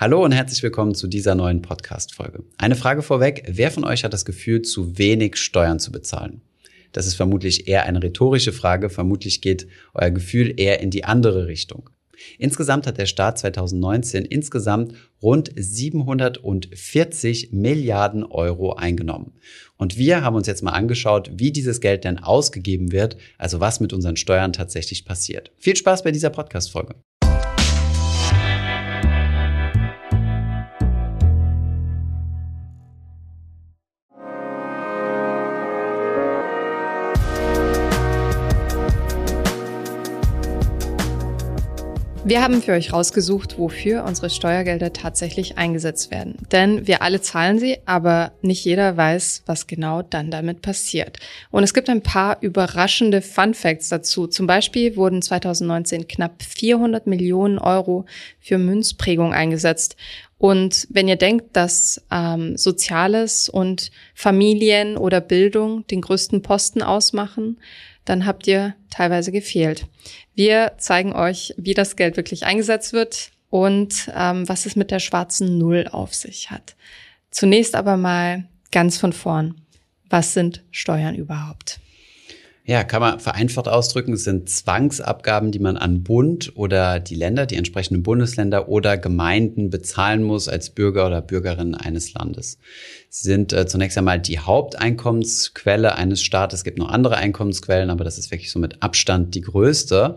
Hallo und herzlich willkommen zu dieser neuen Podcast-Folge. Eine Frage vorweg. Wer von euch hat das Gefühl, zu wenig Steuern zu bezahlen? Das ist vermutlich eher eine rhetorische Frage. Vermutlich geht euer Gefühl eher in die andere Richtung. Insgesamt hat der Staat 2019 insgesamt rund 740 Milliarden Euro eingenommen. Und wir haben uns jetzt mal angeschaut, wie dieses Geld denn ausgegeben wird, also was mit unseren Steuern tatsächlich passiert. Viel Spaß bei dieser Podcast-Folge. Wir haben für euch rausgesucht, wofür unsere Steuergelder tatsächlich eingesetzt werden. Denn wir alle zahlen sie, aber nicht jeder weiß, was genau dann damit passiert. Und es gibt ein paar überraschende Fun Facts dazu. Zum Beispiel wurden 2019 knapp 400 Millionen Euro für Münzprägung eingesetzt. Und wenn ihr denkt, dass ähm, Soziales und Familien oder Bildung den größten Posten ausmachen, dann habt ihr teilweise gefehlt. Wir zeigen euch, wie das Geld wirklich eingesetzt wird und ähm, was es mit der schwarzen Null auf sich hat. Zunächst aber mal ganz von vorn. Was sind Steuern überhaupt? Ja, kann man vereinfacht ausdrücken, es sind Zwangsabgaben, die man an Bund oder die Länder, die entsprechenden Bundesländer oder Gemeinden bezahlen muss als Bürger oder Bürgerin eines Landes. Sie sind äh, zunächst einmal die Haupteinkommensquelle eines Staates. Es gibt noch andere Einkommensquellen, aber das ist wirklich so mit Abstand die größte.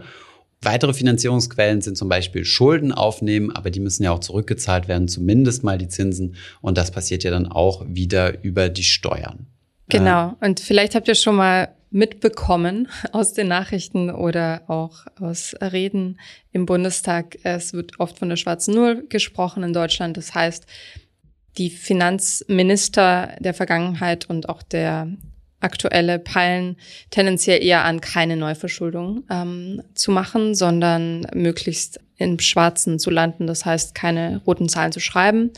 Weitere Finanzierungsquellen sind zum Beispiel Schulden aufnehmen, aber die müssen ja auch zurückgezahlt werden, zumindest mal die Zinsen. Und das passiert ja dann auch wieder über die Steuern. Genau. Und vielleicht habt ihr schon mal mitbekommen aus den Nachrichten oder auch aus Reden im Bundestag. Es wird oft von der schwarzen Null gesprochen in Deutschland. Das heißt, die Finanzminister der Vergangenheit und auch der aktuelle peilen tendenziell eher an, keine Neuverschuldung ähm, zu machen, sondern möglichst im Schwarzen zu landen, das heißt keine roten Zahlen zu schreiben.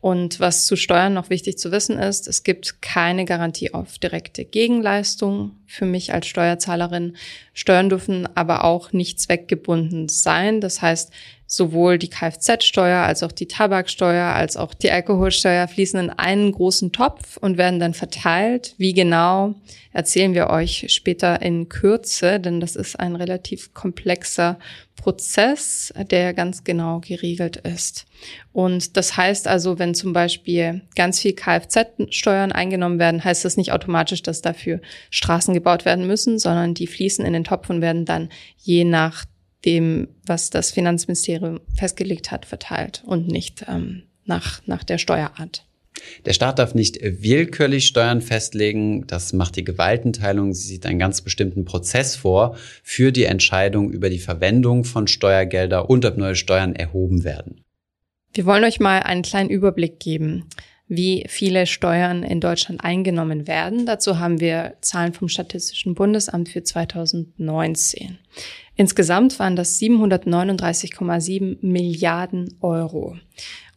Und was zu Steuern noch wichtig zu wissen ist, es gibt keine Garantie auf direkte Gegenleistung für mich als Steuerzahlerin. Steuern dürfen aber auch nicht zweckgebunden sein. Das heißt, sowohl die Kfz-Steuer als auch die Tabaksteuer als auch die Alkoholsteuer fließen in einen großen Topf und werden dann verteilt. Wie genau erzählen wir euch später in Kürze, denn das ist ein relativ komplexer Prozess, der ganz genau geregelt ist. Und das heißt also, wenn zum Beispiel ganz viel Kfz-Steuern eingenommen werden, heißt das nicht automatisch, dass dafür Straßen gebaut werden müssen, sondern die fließen in den Topf und werden dann je nach dem, was das Finanzministerium festgelegt hat, verteilt und nicht ähm, nach, nach der Steuerart. Der Staat darf nicht willkürlich Steuern festlegen. Das macht die Gewaltenteilung. Sie sieht einen ganz bestimmten Prozess vor für die Entscheidung über die Verwendung von Steuergelder und ob neue Steuern erhoben werden. Wir wollen euch mal einen kleinen Überblick geben, wie viele Steuern in Deutschland eingenommen werden. Dazu haben wir Zahlen vom Statistischen Bundesamt für 2019. Insgesamt waren das 739,7 Milliarden Euro.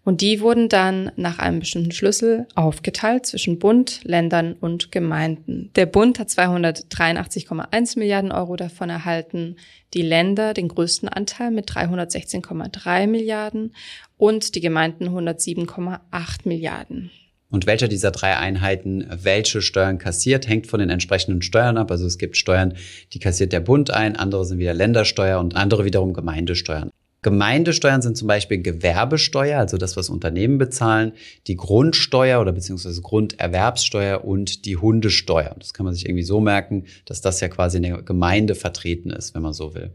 Und die wurden dann nach einem bestimmten Schlüssel aufgeteilt zwischen Bund, Ländern und Gemeinden. Der Bund hat 283,1 Milliarden Euro davon erhalten, die Länder den größten Anteil mit 316,3 Milliarden und die Gemeinden 107,8 Milliarden. Und welcher dieser drei Einheiten welche Steuern kassiert, hängt von den entsprechenden Steuern ab. Also es gibt Steuern, die kassiert der Bund ein, andere sind wieder Ländersteuer und andere wiederum Gemeindesteuern. Gemeindesteuern sind zum Beispiel Gewerbesteuer, also das, was Unternehmen bezahlen, die Grundsteuer oder beziehungsweise Grunderwerbssteuer und die Hundesteuer. Das kann man sich irgendwie so merken, dass das ja quasi in der Gemeinde vertreten ist, wenn man so will.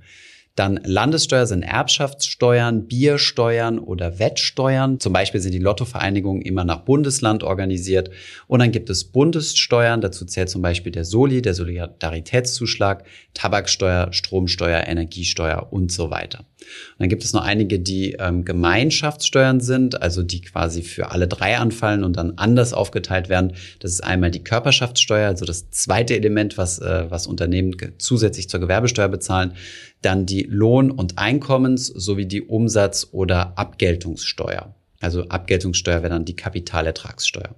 Dann Landessteuer sind Erbschaftssteuern, Biersteuern oder Wettsteuern. Zum Beispiel sind die Lottovereinigungen immer nach Bundesland organisiert. Und dann gibt es Bundessteuern. Dazu zählt zum Beispiel der Soli, der Solidaritätszuschlag, Tabaksteuer, Stromsteuer, Energiesteuer und so weiter. Und dann gibt es noch einige, die ähm, Gemeinschaftssteuern sind, also die quasi für alle drei anfallen und dann anders aufgeteilt werden. Das ist einmal die Körperschaftssteuer, also das zweite Element, was, äh, was Unternehmen zusätzlich zur Gewerbesteuer bezahlen dann die Lohn- und Einkommens- sowie die Umsatz- oder Abgeltungssteuer. Also Abgeltungssteuer wäre dann die Kapitalertragssteuer.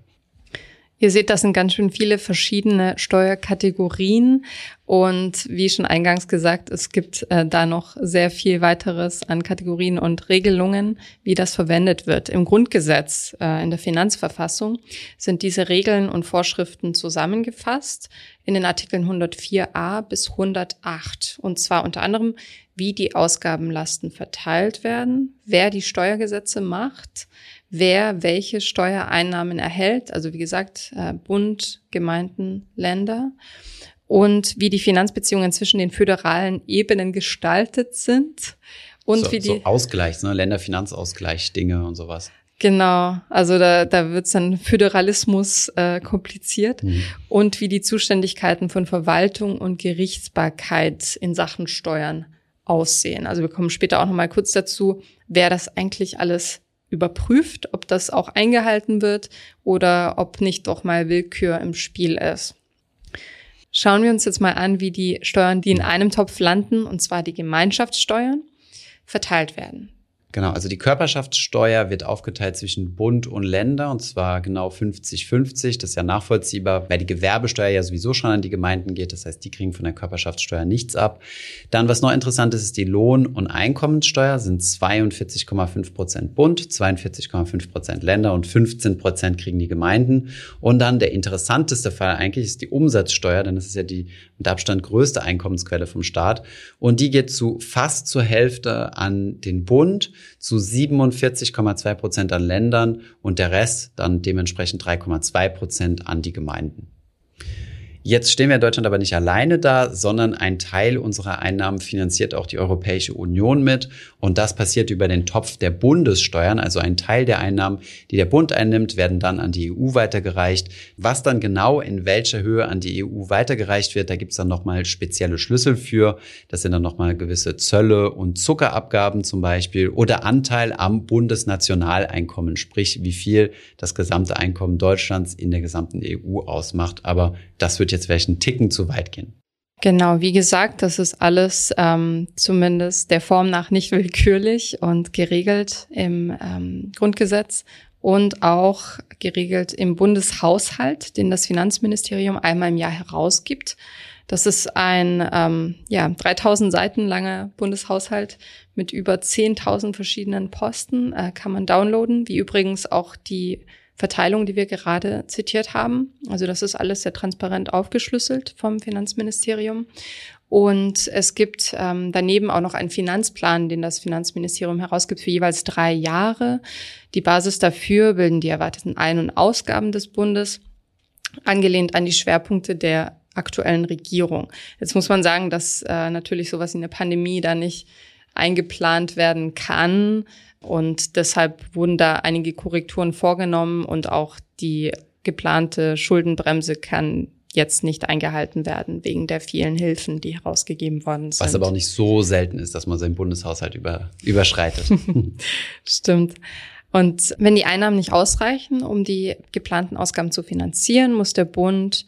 Ihr seht, das sind ganz schön viele verschiedene Steuerkategorien. Und wie schon eingangs gesagt, es gibt äh, da noch sehr viel weiteres an Kategorien und Regelungen, wie das verwendet wird. Im Grundgesetz, äh, in der Finanzverfassung, sind diese Regeln und Vorschriften zusammengefasst in den Artikeln 104a bis 108. Und zwar unter anderem, wie die Ausgabenlasten verteilt werden, wer die Steuergesetze macht, wer welche Steuereinnahmen erhält, also wie gesagt, äh, Bund, Gemeinden, Länder und wie die Finanzbeziehungen zwischen den föderalen Ebenen gestaltet sind und so, wie die so Ausgleich, ne? Länderfinanzausgleich, Dinge und sowas. Genau, also da, da wird es dann Föderalismus äh, kompliziert mhm. und wie die Zuständigkeiten von Verwaltung und Gerichtsbarkeit in Sachen Steuern aussehen. Also wir kommen später auch noch mal kurz dazu, wer das eigentlich alles überprüft, ob das auch eingehalten wird oder ob nicht doch mal Willkür im Spiel ist. Schauen wir uns jetzt mal an, wie die Steuern, die in einem Topf landen, und zwar die Gemeinschaftssteuern, verteilt werden. Genau, also die Körperschaftssteuer wird aufgeteilt zwischen Bund und Länder und zwar genau 50-50. Das ist ja nachvollziehbar, weil die Gewerbesteuer ja sowieso schon an die Gemeinden geht. Das heißt, die kriegen von der Körperschaftssteuer nichts ab. Dann, was noch interessant ist, ist die Lohn- und Einkommenssteuer sind 42,5 Prozent Bund, 42,5 Prozent Länder und 15 Prozent kriegen die Gemeinden. Und dann der interessanteste Fall eigentlich ist die Umsatzsteuer, denn das ist ja die mit Abstand größte Einkommensquelle vom Staat. Und die geht zu fast zur Hälfte an den Bund zu 47,2 Prozent an Ländern und der Rest dann dementsprechend 3,2 Prozent an die Gemeinden. Jetzt stehen wir in Deutschland aber nicht alleine da, sondern ein Teil unserer Einnahmen finanziert auch die Europäische Union mit. Und das passiert über den Topf der Bundessteuern. Also ein Teil der Einnahmen, die der Bund einnimmt, werden dann an die EU weitergereicht. Was dann genau in welcher Höhe an die EU weitergereicht wird, da gibt's dann nochmal spezielle Schlüssel für. Das sind dann nochmal gewisse Zölle und Zuckerabgaben zum Beispiel oder Anteil am Bundesnationaleinkommen, sprich wie viel das gesamte Einkommen Deutschlands in der gesamten EU ausmacht. Aber das wird jetzt vielleicht einen Ticken zu weit gehen. Genau, wie gesagt, das ist alles ähm, zumindest der Form nach nicht willkürlich und geregelt im ähm, Grundgesetz und auch geregelt im Bundeshaushalt, den das Finanzministerium einmal im Jahr herausgibt. Das ist ein ähm, ja, 3000 Seiten langer Bundeshaushalt mit über 10.000 verschiedenen Posten, äh, kann man downloaden, wie übrigens auch die Verteilung, die wir gerade zitiert haben. Also das ist alles sehr transparent aufgeschlüsselt vom Finanzministerium. Und es gibt ähm, daneben auch noch einen Finanzplan, den das Finanzministerium herausgibt für jeweils drei Jahre. Die Basis dafür bilden die erwarteten Ein- und Ausgaben des Bundes, angelehnt an die Schwerpunkte der aktuellen Regierung. Jetzt muss man sagen, dass äh, natürlich sowas in der Pandemie da nicht eingeplant werden kann. Und deshalb wurden da einige Korrekturen vorgenommen und auch die geplante Schuldenbremse kann jetzt nicht eingehalten werden wegen der vielen Hilfen, die herausgegeben worden sind. Was aber auch nicht so selten ist, dass man seinen Bundeshaushalt über, überschreitet. Stimmt. Und wenn die Einnahmen nicht ausreichen, um die geplanten Ausgaben zu finanzieren, muss der Bund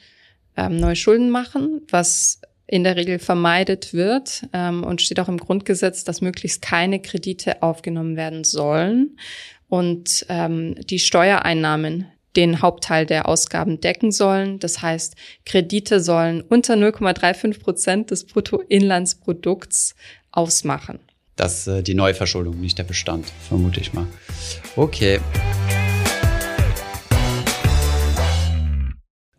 ähm, neue Schulden machen, was in der Regel vermeidet wird ähm, und steht auch im Grundgesetz, dass möglichst keine Kredite aufgenommen werden sollen und ähm, die Steuereinnahmen den Hauptteil der Ausgaben decken sollen. Das heißt, Kredite sollen unter 0,35 Prozent des Bruttoinlandsprodukts ausmachen. Das äh, die Neuverschuldung, nicht der Bestand, vermute ich mal. Okay.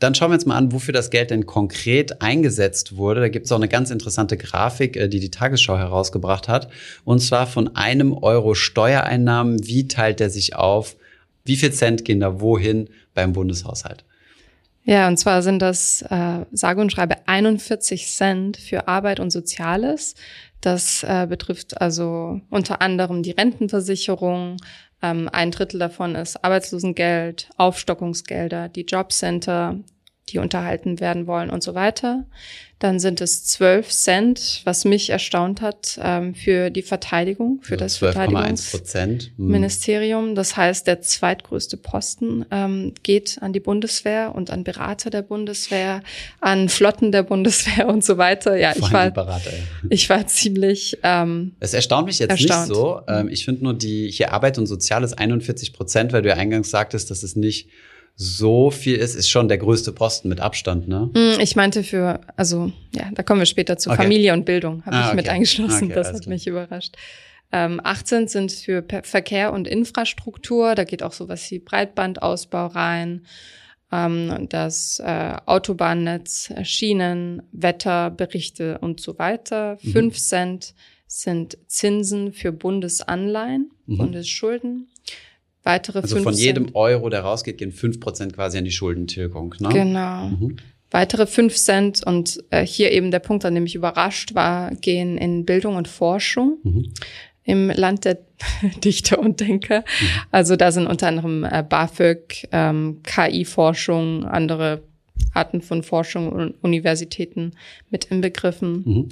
Dann schauen wir uns mal an, wofür das Geld denn konkret eingesetzt wurde. Da gibt es auch eine ganz interessante Grafik, äh, die die Tagesschau herausgebracht hat. Und zwar von einem Euro Steuereinnahmen. Wie teilt der sich auf? Wie viel Cent gehen da wohin beim Bundeshaushalt? Ja, und zwar sind das äh, sage und schreibe 41 Cent für Arbeit und Soziales. Das äh, betrifft also unter anderem die Rentenversicherung. Ähm, ein Drittel davon ist Arbeitslosengeld, Aufstockungsgelder, die Jobcenter, die unterhalten werden wollen und so weiter. Dann sind es 12 Cent, was mich erstaunt hat, ähm, für die Verteidigung, für also das Verteidigungsministerium. Hm. Das heißt, der zweitgrößte Posten ähm, geht an die Bundeswehr und an Berater der Bundeswehr, an Flotten der Bundeswehr und so weiter. Ja, ich war, Berater, ja. ich war ziemlich. Ähm, es erstaunt mich jetzt erstaunt. nicht so. Ähm, ich finde nur die hier Arbeit und Soziales 41 Prozent, weil du ja eingangs sagtest, dass es nicht so viel ist, ist schon der größte Posten mit Abstand, ne? Hm, ich meinte für, also ja, da kommen wir später zu okay. Familie und Bildung, habe ah, ich okay. mit eingeschlossen. Okay, das hat mich überrascht. Ähm, 18 sind für Verkehr und Infrastruktur, da geht auch sowas wie Breitbandausbau rein, ähm, das äh, Autobahnnetz, Schienen, Wetterberichte und so weiter. Mhm. 5 Cent sind Zinsen für Bundesanleihen, mhm. Bundesschulden. Weitere also von jedem Cent. Euro, der rausgeht, gehen 5% quasi an die Schuldentilgung. Ne? Genau. Mhm. Weitere 5 Cent und äh, hier eben der Punkt, an dem ich überrascht war, gehen in Bildung und Forschung. Mhm im Land der Dichter und Denker. Mhm. Also da sind unter anderem äh, BAföG, ähm, KI-Forschung, andere Arten von Forschung und Universitäten mit inbegriffen.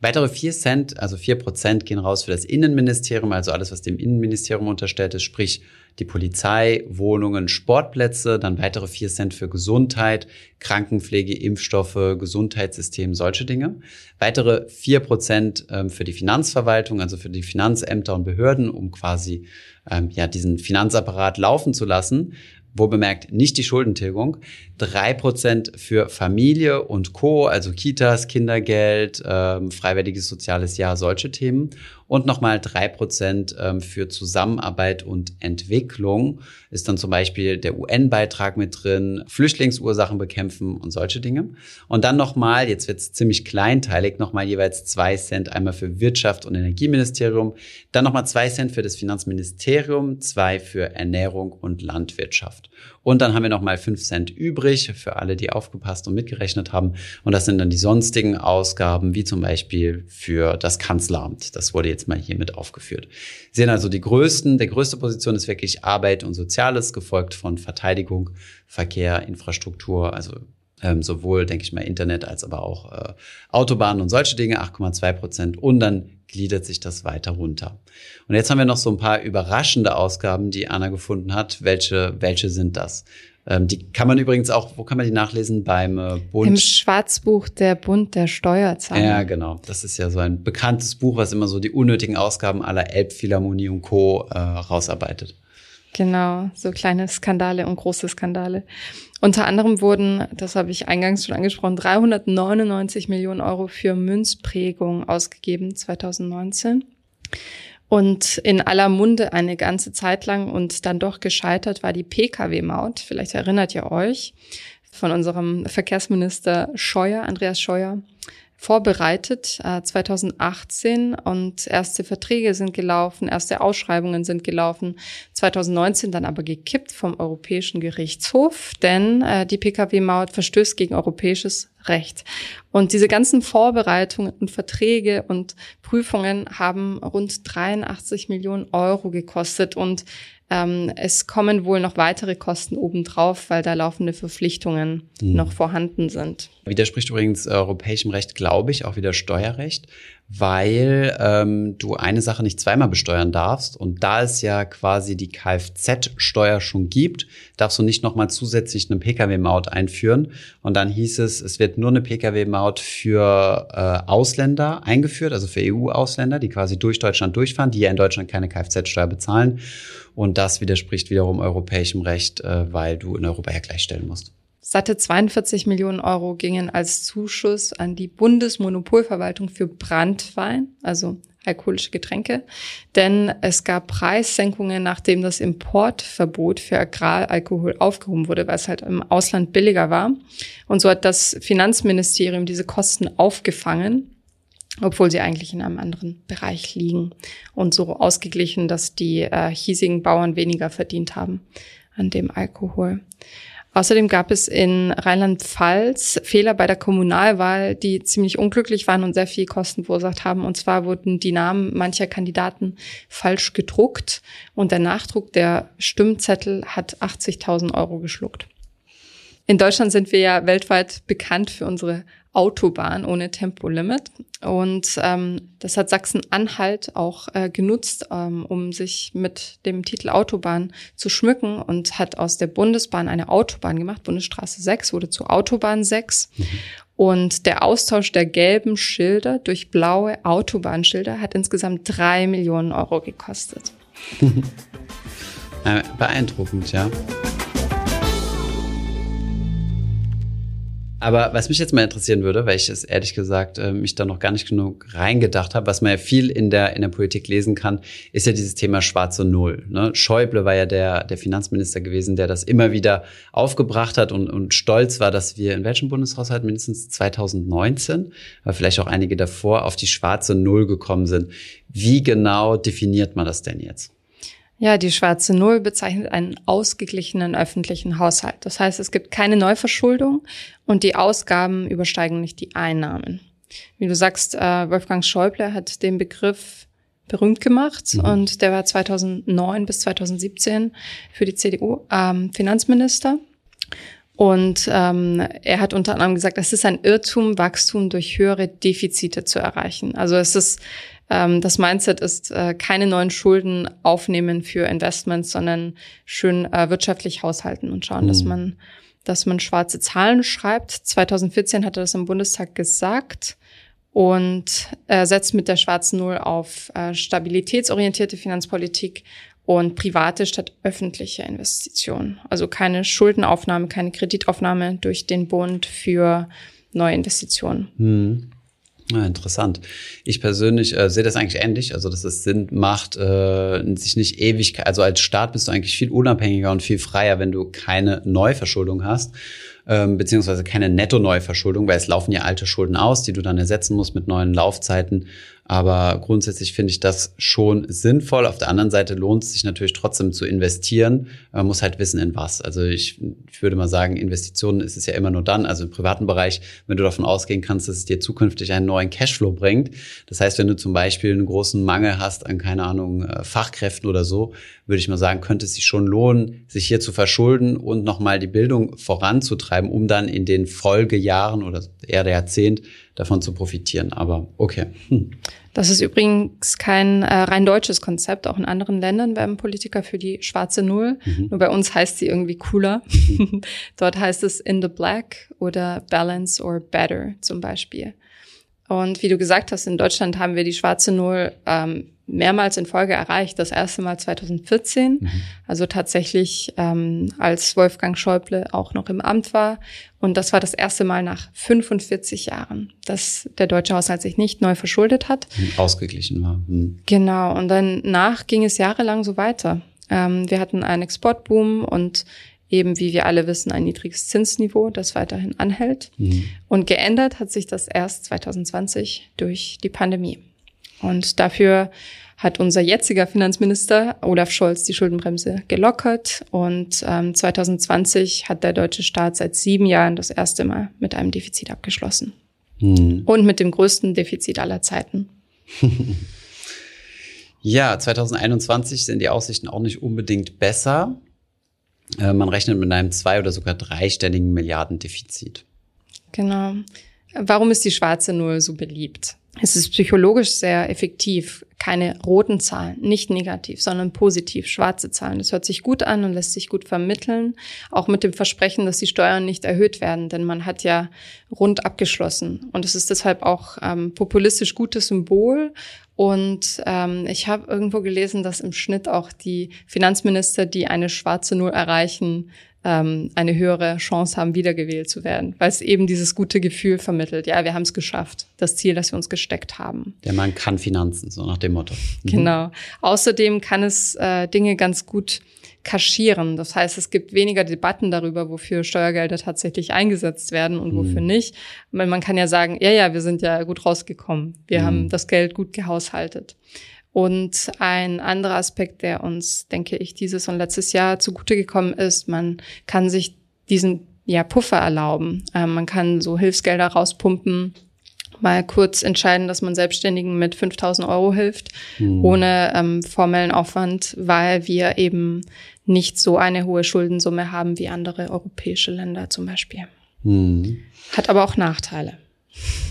Weitere vier Cent, also vier Prozent, gehen raus für das Innenministerium, also alles, was dem Innenministerium unterstellt ist, sprich die Polizei, Wohnungen, Sportplätze, dann weitere vier Cent für Gesundheit, Krankenpflege, Impfstoffe, Gesundheitssystem, solche Dinge. Weitere vier Prozent ähm, für die Finanzverwaltung, also für die Finanzämter und Behörden, um quasi ähm, ja diesen Finanzapparat laufen zu lassen wo bemerkt nicht die Schuldentilgung, drei Prozent für Familie und Co., also Kitas, Kindergeld, ähm, freiwilliges soziales Jahr, solche Themen und nochmal drei Prozent ähm, für Zusammenarbeit und Entwicklung ist dann zum Beispiel der UN-Beitrag mit drin, Flüchtlingsursachen bekämpfen und solche Dinge. Und dann nochmal, jetzt wird es ziemlich kleinteilig, nochmal jeweils zwei Cent einmal für Wirtschaft und Energieministerium, dann nochmal zwei Cent für das Finanzministerium, zwei für Ernährung und Landwirtschaft. Und dann haben wir nochmal fünf Cent übrig für alle, die aufgepasst und mitgerechnet haben. Und das sind dann die sonstigen Ausgaben, wie zum Beispiel für das Kanzleramt. Das wurde jetzt mal hier mit aufgeführt. Sie sehen also die größten, der größte Position ist wirklich Arbeit und Soziales, gefolgt von Verteidigung, Verkehr, Infrastruktur, also ähm, sowohl, denke ich mal, Internet als aber auch äh, Autobahnen und solche Dinge, 8,2 Prozent. Und dann gliedert sich das weiter runter. Und jetzt haben wir noch so ein paar überraschende Ausgaben, die Anna gefunden hat. Welche, welche sind das? Ähm, die kann man übrigens auch, wo kann man die nachlesen? Beim äh, Bund. Im Schwarzbuch der Bund der Steuerzahler. Ja, genau. Das ist ja so ein bekanntes Buch, was immer so die unnötigen Ausgaben aller Elbphilharmonie und Co. Äh, rausarbeitet. Genau, so kleine Skandale und große Skandale. Unter anderem wurden, das habe ich eingangs schon angesprochen, 399 Millionen Euro für Münzprägung ausgegeben 2019. Und in aller Munde eine ganze Zeit lang und dann doch gescheitert war die Pkw-Maut. Vielleicht erinnert ihr euch von unserem Verkehrsminister Scheuer, Andreas Scheuer vorbereitet äh, 2018 und erste Verträge sind gelaufen, erste Ausschreibungen sind gelaufen, 2019 dann aber gekippt vom Europäischen Gerichtshof, denn äh, die Pkw-Maut verstößt gegen europäisches Recht. Und diese ganzen Vorbereitungen und Verträge und Prüfungen haben rund 83 Millionen Euro gekostet und ähm, es kommen wohl noch weitere Kosten obendrauf, weil da laufende Verpflichtungen mhm. noch vorhanden sind. Widerspricht übrigens europäischem Recht, glaube ich, auch wieder Steuerrecht, weil ähm, du eine Sache nicht zweimal besteuern darfst. Und da es ja quasi die Kfz-Steuer schon gibt, darfst du nicht nochmal zusätzlich eine Pkw-Maut einführen. Und dann hieß es, es wird nur eine Pkw-Maut für äh, Ausländer eingeführt, also für EU-Ausländer, die quasi durch Deutschland durchfahren, die ja in Deutschland keine Kfz-Steuer bezahlen. Und das widerspricht wiederum europäischem Recht, äh, weil du in Europa ja gleichstellen musst. Satte 42 Millionen Euro gingen als Zuschuss an die Bundesmonopolverwaltung für Brandwein, also alkoholische Getränke, denn es gab Preissenkungen, nachdem das Importverbot für Agraralkohol aufgehoben wurde, weil es halt im Ausland billiger war. Und so hat das Finanzministerium diese Kosten aufgefangen, obwohl sie eigentlich in einem anderen Bereich liegen und so ausgeglichen, dass die äh, hiesigen Bauern weniger verdient haben an dem Alkohol. Außerdem gab es in Rheinland-Pfalz Fehler bei der Kommunalwahl, die ziemlich unglücklich waren und sehr viel Kosten verursacht haben. Und zwar wurden die Namen mancher Kandidaten falsch gedruckt und der Nachdruck der Stimmzettel hat 80.000 Euro geschluckt. In Deutschland sind wir ja weltweit bekannt für unsere Autobahn ohne Tempolimit. Und ähm, das hat Sachsen-Anhalt auch äh, genutzt, ähm, um sich mit dem Titel Autobahn zu schmücken und hat aus der Bundesbahn eine Autobahn gemacht. Bundesstraße 6 wurde zu Autobahn 6. Mhm. Und der Austausch der gelben Schilder durch blaue Autobahnschilder hat insgesamt drei Millionen Euro gekostet. Beeindruckend, ja. Aber was mich jetzt mal interessieren würde, weil ich es ehrlich gesagt äh, mich da noch gar nicht genug reingedacht habe, was man ja viel in der, in der Politik lesen kann, ist ja dieses Thema schwarze Null. Ne? Schäuble war ja der, der Finanzminister gewesen, der das immer wieder aufgebracht hat und, und stolz war, dass wir in welchem Bundeshaushalt mindestens 2019, aber vielleicht auch einige davor, auf die schwarze Null gekommen sind. Wie genau definiert man das denn jetzt? Ja, die schwarze Null bezeichnet einen ausgeglichenen öffentlichen Haushalt. Das heißt, es gibt keine Neuverschuldung und die Ausgaben übersteigen nicht die Einnahmen. Wie du sagst, äh, Wolfgang Schäuble hat den Begriff berühmt gemacht mhm. und der war 2009 bis 2017 für die CDU ähm, Finanzminister. Und ähm, er hat unter anderem gesagt, es ist ein Irrtum, Wachstum durch höhere Defizite zu erreichen. Also es ist ähm, das Mindset ist äh, keine neuen Schulden aufnehmen für Investments, sondern schön äh, wirtschaftlich haushalten und schauen, mhm. dass man dass man schwarze Zahlen schreibt. 2014 hat er das im Bundestag gesagt und er setzt mit der schwarzen Null auf äh, stabilitätsorientierte Finanzpolitik und private statt öffentliche Investitionen. Also keine Schuldenaufnahme, keine Kreditaufnahme durch den Bund für neue Investitionen. Hm. Ja, interessant. Ich persönlich äh, sehe das eigentlich ähnlich, also dass es Sinn macht, äh, sich nicht ewig, also als Staat bist du eigentlich viel unabhängiger und viel freier, wenn du keine Neuverschuldung hast, ähm, beziehungsweise keine Netto-Neuverschuldung, weil es laufen ja alte Schulden aus, die du dann ersetzen musst mit neuen Laufzeiten. Aber grundsätzlich finde ich das schon sinnvoll. Auf der anderen Seite lohnt es sich natürlich trotzdem zu investieren. Man muss halt wissen, in was. Also ich, ich würde mal sagen, Investitionen ist es ja immer nur dann, also im privaten Bereich, wenn du davon ausgehen kannst, dass es dir zukünftig einen neuen Cashflow bringt. Das heißt, wenn du zum Beispiel einen großen Mangel hast an, keine Ahnung, äh, Fachkräften oder so, würde ich mal sagen, könnte es sich schon lohnen, sich hier zu verschulden und nochmal die Bildung voranzutreiben, um dann in den Folgejahren oder eher der Jahrzehnt davon zu profitieren. Aber okay. Hm. Das ist übrigens kein äh, rein deutsches Konzept. Auch in anderen Ländern werben Politiker für die schwarze Null. Mhm. Nur bei uns heißt sie irgendwie cooler. Mhm. Dort heißt es in the black oder balance or better zum Beispiel. Und wie du gesagt hast, in Deutschland haben wir die schwarze Null ähm, mehrmals in Folge erreicht. Das erste Mal 2014, mhm. also tatsächlich ähm, als Wolfgang Schäuble auch noch im Amt war. Und das war das erste Mal nach 45 Jahren, dass der deutsche Haushalt sich nicht neu verschuldet hat. Ausgeglichen war. Mhm. Genau. Und danach ging es jahrelang so weiter. Ähm, wir hatten einen Exportboom und eben, wie wir alle wissen, ein niedriges Zinsniveau, das weiterhin anhält. Mhm. Und geändert hat sich das erst 2020 durch die Pandemie. Und dafür hat unser jetziger Finanzminister Olaf Scholz die Schuldenbremse gelockert und ähm, 2020 hat der deutsche Staat seit sieben Jahren das erste Mal mit einem Defizit abgeschlossen. Hm. Und mit dem größten Defizit aller Zeiten. ja, 2021 sind die Aussichten auch nicht unbedingt besser. Äh, man rechnet mit einem zwei- oder sogar dreistelligen Milliardendefizit. Genau. Warum ist die schwarze Null so beliebt? Es ist psychologisch sehr effektiv. Keine roten Zahlen, nicht negativ, sondern positiv, schwarze Zahlen. Das hört sich gut an und lässt sich gut vermitteln. Auch mit dem Versprechen, dass die Steuern nicht erhöht werden, denn man hat ja rund abgeschlossen. Und es ist deshalb auch ähm, populistisch gutes Symbol. Und ähm, ich habe irgendwo gelesen, dass im Schnitt auch die Finanzminister, die eine schwarze Null erreichen, ähm, eine höhere Chance haben, wiedergewählt zu werden, weil es eben dieses gute Gefühl vermittelt. Ja, wir haben es geschafft, das Ziel, das wir uns gesteckt haben. Der Mann kann Finanzen, so nach dem Motto. Mhm. Genau. Außerdem kann es äh, Dinge ganz gut kaschieren. Das heißt, es gibt weniger Debatten darüber, wofür Steuergelder tatsächlich eingesetzt werden und wofür mhm. nicht. Man kann ja sagen, ja, ja, wir sind ja gut rausgekommen. Wir mhm. haben das Geld gut gehaushaltet. Und ein anderer Aspekt, der uns, denke ich, dieses und letztes Jahr zugute gekommen ist, man kann sich diesen ja, Puffer erlauben. Ähm, man kann so Hilfsgelder rauspumpen, mal kurz entscheiden, dass man Selbstständigen mit 5000 Euro hilft, hm. ohne ähm, formellen Aufwand, weil wir eben nicht so eine hohe Schuldensumme haben wie andere europäische Länder zum Beispiel. Hm. Hat aber auch Nachteile.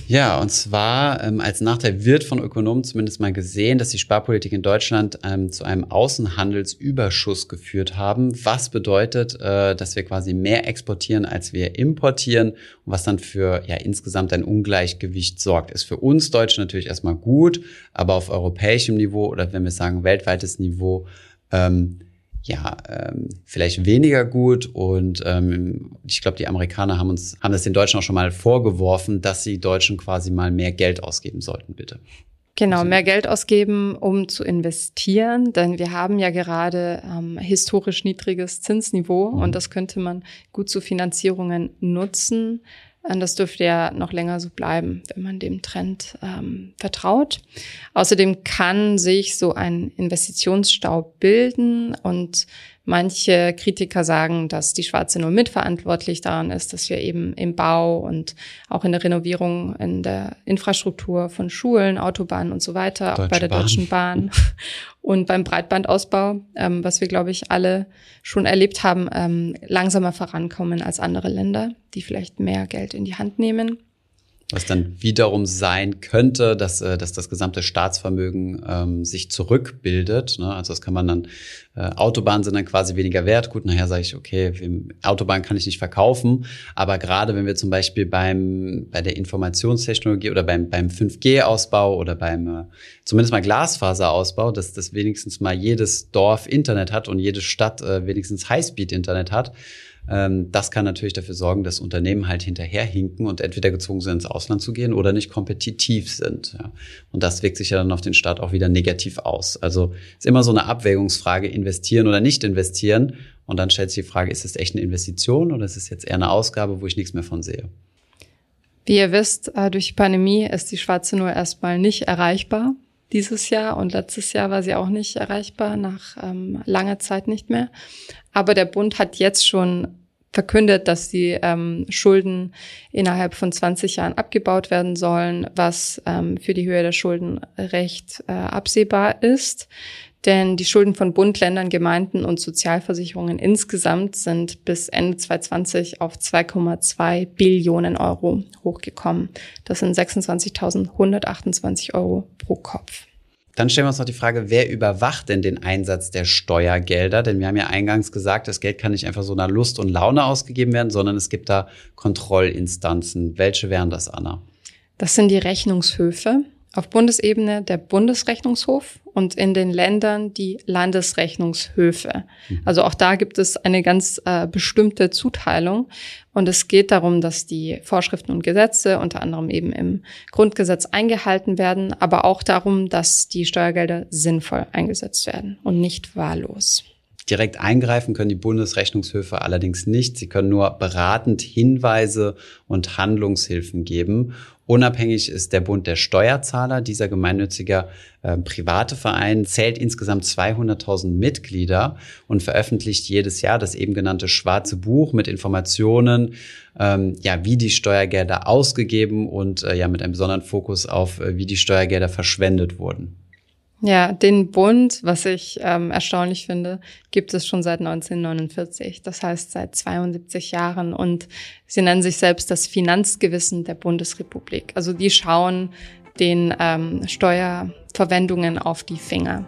Ja, und zwar ähm, als Nachteil wird von Ökonomen zumindest mal gesehen, dass die Sparpolitik in Deutschland ähm, zu einem Außenhandelsüberschuss geführt haben, was bedeutet, äh, dass wir quasi mehr exportieren, als wir importieren und was dann für ja insgesamt ein Ungleichgewicht sorgt. Ist für uns Deutsche natürlich erstmal gut, aber auf europäischem Niveau oder wenn wir sagen weltweites Niveau ähm, ja, ähm, vielleicht weniger gut. Und ähm, ich glaube, die Amerikaner haben uns, haben das den Deutschen auch schon mal vorgeworfen, dass sie Deutschen quasi mal mehr Geld ausgeben sollten, bitte. Genau, mehr Geld ausgeben, um zu investieren, denn wir haben ja gerade ähm, historisch niedriges Zinsniveau mhm. und das könnte man gut zu Finanzierungen nutzen. Und das dürfte ja noch länger so bleiben, wenn man dem Trend ähm, vertraut. Außerdem kann sich so ein Investitionsstau bilden und Manche Kritiker sagen, dass die Schwarze Null mitverantwortlich daran ist, dass wir eben im Bau und auch in der Renovierung in der Infrastruktur von Schulen, Autobahnen und so weiter, Deutsche auch bei der Bahn. Deutschen Bahn und beim Breitbandausbau, ähm, was wir, glaube ich, alle schon erlebt haben, ähm, langsamer vorankommen als andere Länder, die vielleicht mehr Geld in die Hand nehmen was dann wiederum sein könnte, dass, äh, dass das gesamte Staatsvermögen ähm, sich zurückbildet. Ne? Also das kann man dann, äh, Autobahnen sind dann quasi weniger wert. Gut, nachher sage ich, okay, Autobahn kann ich nicht verkaufen. Aber gerade wenn wir zum Beispiel beim, bei der Informationstechnologie oder beim, beim 5G-Ausbau oder beim äh, zumindest mal Glasfaserausbau, dass das wenigstens mal jedes Dorf Internet hat und jede Stadt äh, wenigstens Highspeed-Internet hat, das kann natürlich dafür sorgen, dass Unternehmen halt hinterherhinken und entweder gezwungen sind, ins Ausland zu gehen oder nicht kompetitiv sind. Und das wirkt sich ja dann auf den Staat auch wieder negativ aus. Also ist immer so eine Abwägungsfrage, investieren oder nicht investieren. Und dann stellt sich die Frage, ist es echt eine Investition oder ist es jetzt eher eine Ausgabe, wo ich nichts mehr von sehe? Wie ihr wisst, äh, durch die Pandemie ist die Schwarze nur erstmal nicht erreichbar dieses Jahr und letztes Jahr war sie auch nicht erreichbar, nach ähm, langer Zeit nicht mehr. Aber der Bund hat jetzt schon verkündet, dass die ähm, Schulden innerhalb von 20 Jahren abgebaut werden sollen, was ähm, für die Höhe der Schulden recht äh, absehbar ist. Denn die Schulden von Bund, Ländern, Gemeinden und Sozialversicherungen insgesamt sind bis Ende 2020 auf 2,2 Billionen Euro hochgekommen. Das sind 26.128 Euro pro Kopf. Dann stellen wir uns noch die Frage, wer überwacht denn den Einsatz der Steuergelder? Denn wir haben ja eingangs gesagt, das Geld kann nicht einfach so nach Lust und Laune ausgegeben werden, sondern es gibt da Kontrollinstanzen. Welche wären das, Anna? Das sind die Rechnungshöfe. Auf Bundesebene der Bundesrechnungshof und in den Ländern die Landesrechnungshöfe. Mhm. Also auch da gibt es eine ganz äh, bestimmte Zuteilung. Und es geht darum, dass die Vorschriften und Gesetze unter anderem eben im Grundgesetz eingehalten werden, aber auch darum, dass die Steuergelder sinnvoll eingesetzt werden und nicht wahllos. Direkt eingreifen können die Bundesrechnungshöfe allerdings nicht. Sie können nur beratend Hinweise und Handlungshilfen geben. Unabhängig ist der Bund der Steuerzahler. Dieser gemeinnützige äh, private Verein zählt insgesamt 200.000 Mitglieder und veröffentlicht jedes Jahr das eben genannte Schwarze Buch mit Informationen, ähm, ja, wie die Steuergelder ausgegeben und äh, ja mit einem besonderen Fokus auf, äh, wie die Steuergelder verschwendet wurden. Ja, den Bund, was ich ähm, erstaunlich finde, gibt es schon seit 1949. Das heißt seit 72 Jahren. Und sie nennen sich selbst das Finanzgewissen der Bundesrepublik. Also die schauen den ähm, Steuerverwendungen auf die Finger.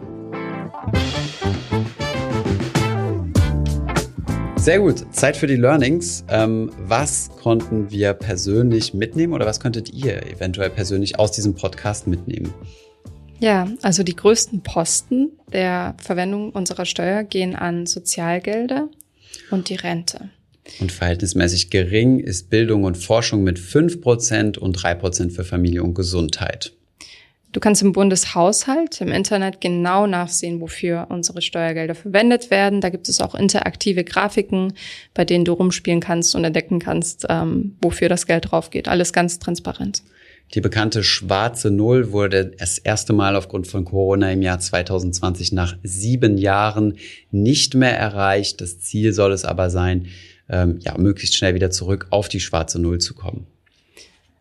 Sehr gut. Zeit für die Learnings. Ähm, was konnten wir persönlich mitnehmen oder was könntet ihr eventuell persönlich aus diesem Podcast mitnehmen? Ja, also die größten Posten der Verwendung unserer Steuer gehen an Sozialgelder und die Rente. Und verhältnismäßig gering ist Bildung und Forschung mit 5% und 3% für Familie und Gesundheit. Du kannst im Bundeshaushalt im Internet genau nachsehen, wofür unsere Steuergelder verwendet werden. Da gibt es auch interaktive Grafiken, bei denen du rumspielen kannst und entdecken kannst, ähm, wofür das Geld drauf geht. Alles ganz transparent. Die bekannte schwarze Null wurde das erste Mal aufgrund von Corona im Jahr 2020 nach sieben Jahren nicht mehr erreicht. Das Ziel soll es aber sein, ähm, ja, möglichst schnell wieder zurück auf die schwarze Null zu kommen.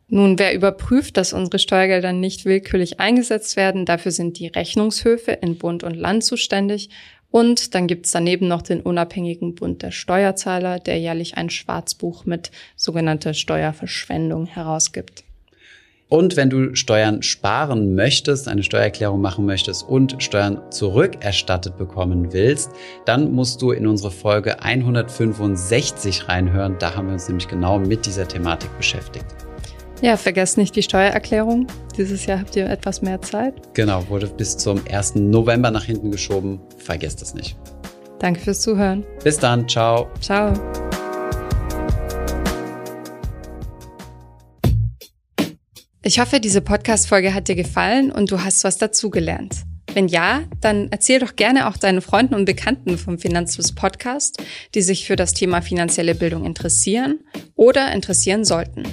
Nun, wer überprüft, dass unsere Steuergelder nicht willkürlich eingesetzt werden? Dafür sind die Rechnungshöfe in Bund und Land zuständig. Und dann gibt's daneben noch den unabhängigen Bund der Steuerzahler, der jährlich ein Schwarzbuch mit sogenannter Steuerverschwendung herausgibt. Und wenn du Steuern sparen möchtest, eine Steuererklärung machen möchtest und Steuern zurückerstattet bekommen willst, dann musst du in unsere Folge 165 reinhören. Da haben wir uns nämlich genau mit dieser Thematik beschäftigt. Ja, vergesst nicht die Steuererklärung. Dieses Jahr habt ihr etwas mehr Zeit. Genau, wurde bis zum 1. November nach hinten geschoben. Vergesst es nicht. Danke fürs Zuhören. Bis dann. Ciao. Ciao. Ich hoffe, diese Podcast-Folge hat dir gefallen und du hast was dazugelernt. Wenn ja, dann erzähl doch gerne auch deinen Freunden und Bekannten vom Finanzfluss Podcast, die sich für das Thema finanzielle Bildung interessieren oder interessieren sollten.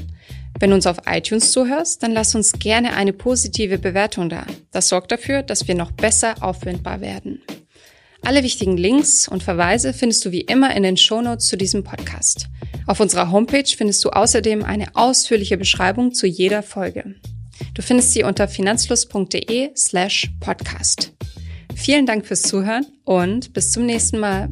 Wenn du uns auf iTunes zuhörst, dann lass uns gerne eine positive Bewertung da. Das sorgt dafür, dass wir noch besser auffindbar werden. Alle wichtigen Links und Verweise findest du wie immer in den Shownotes zu diesem Podcast. Auf unserer Homepage findest du außerdem eine ausführliche Beschreibung zu jeder Folge. Du findest sie unter finanzfluss.de slash podcast. Vielen Dank fürs Zuhören und bis zum nächsten Mal.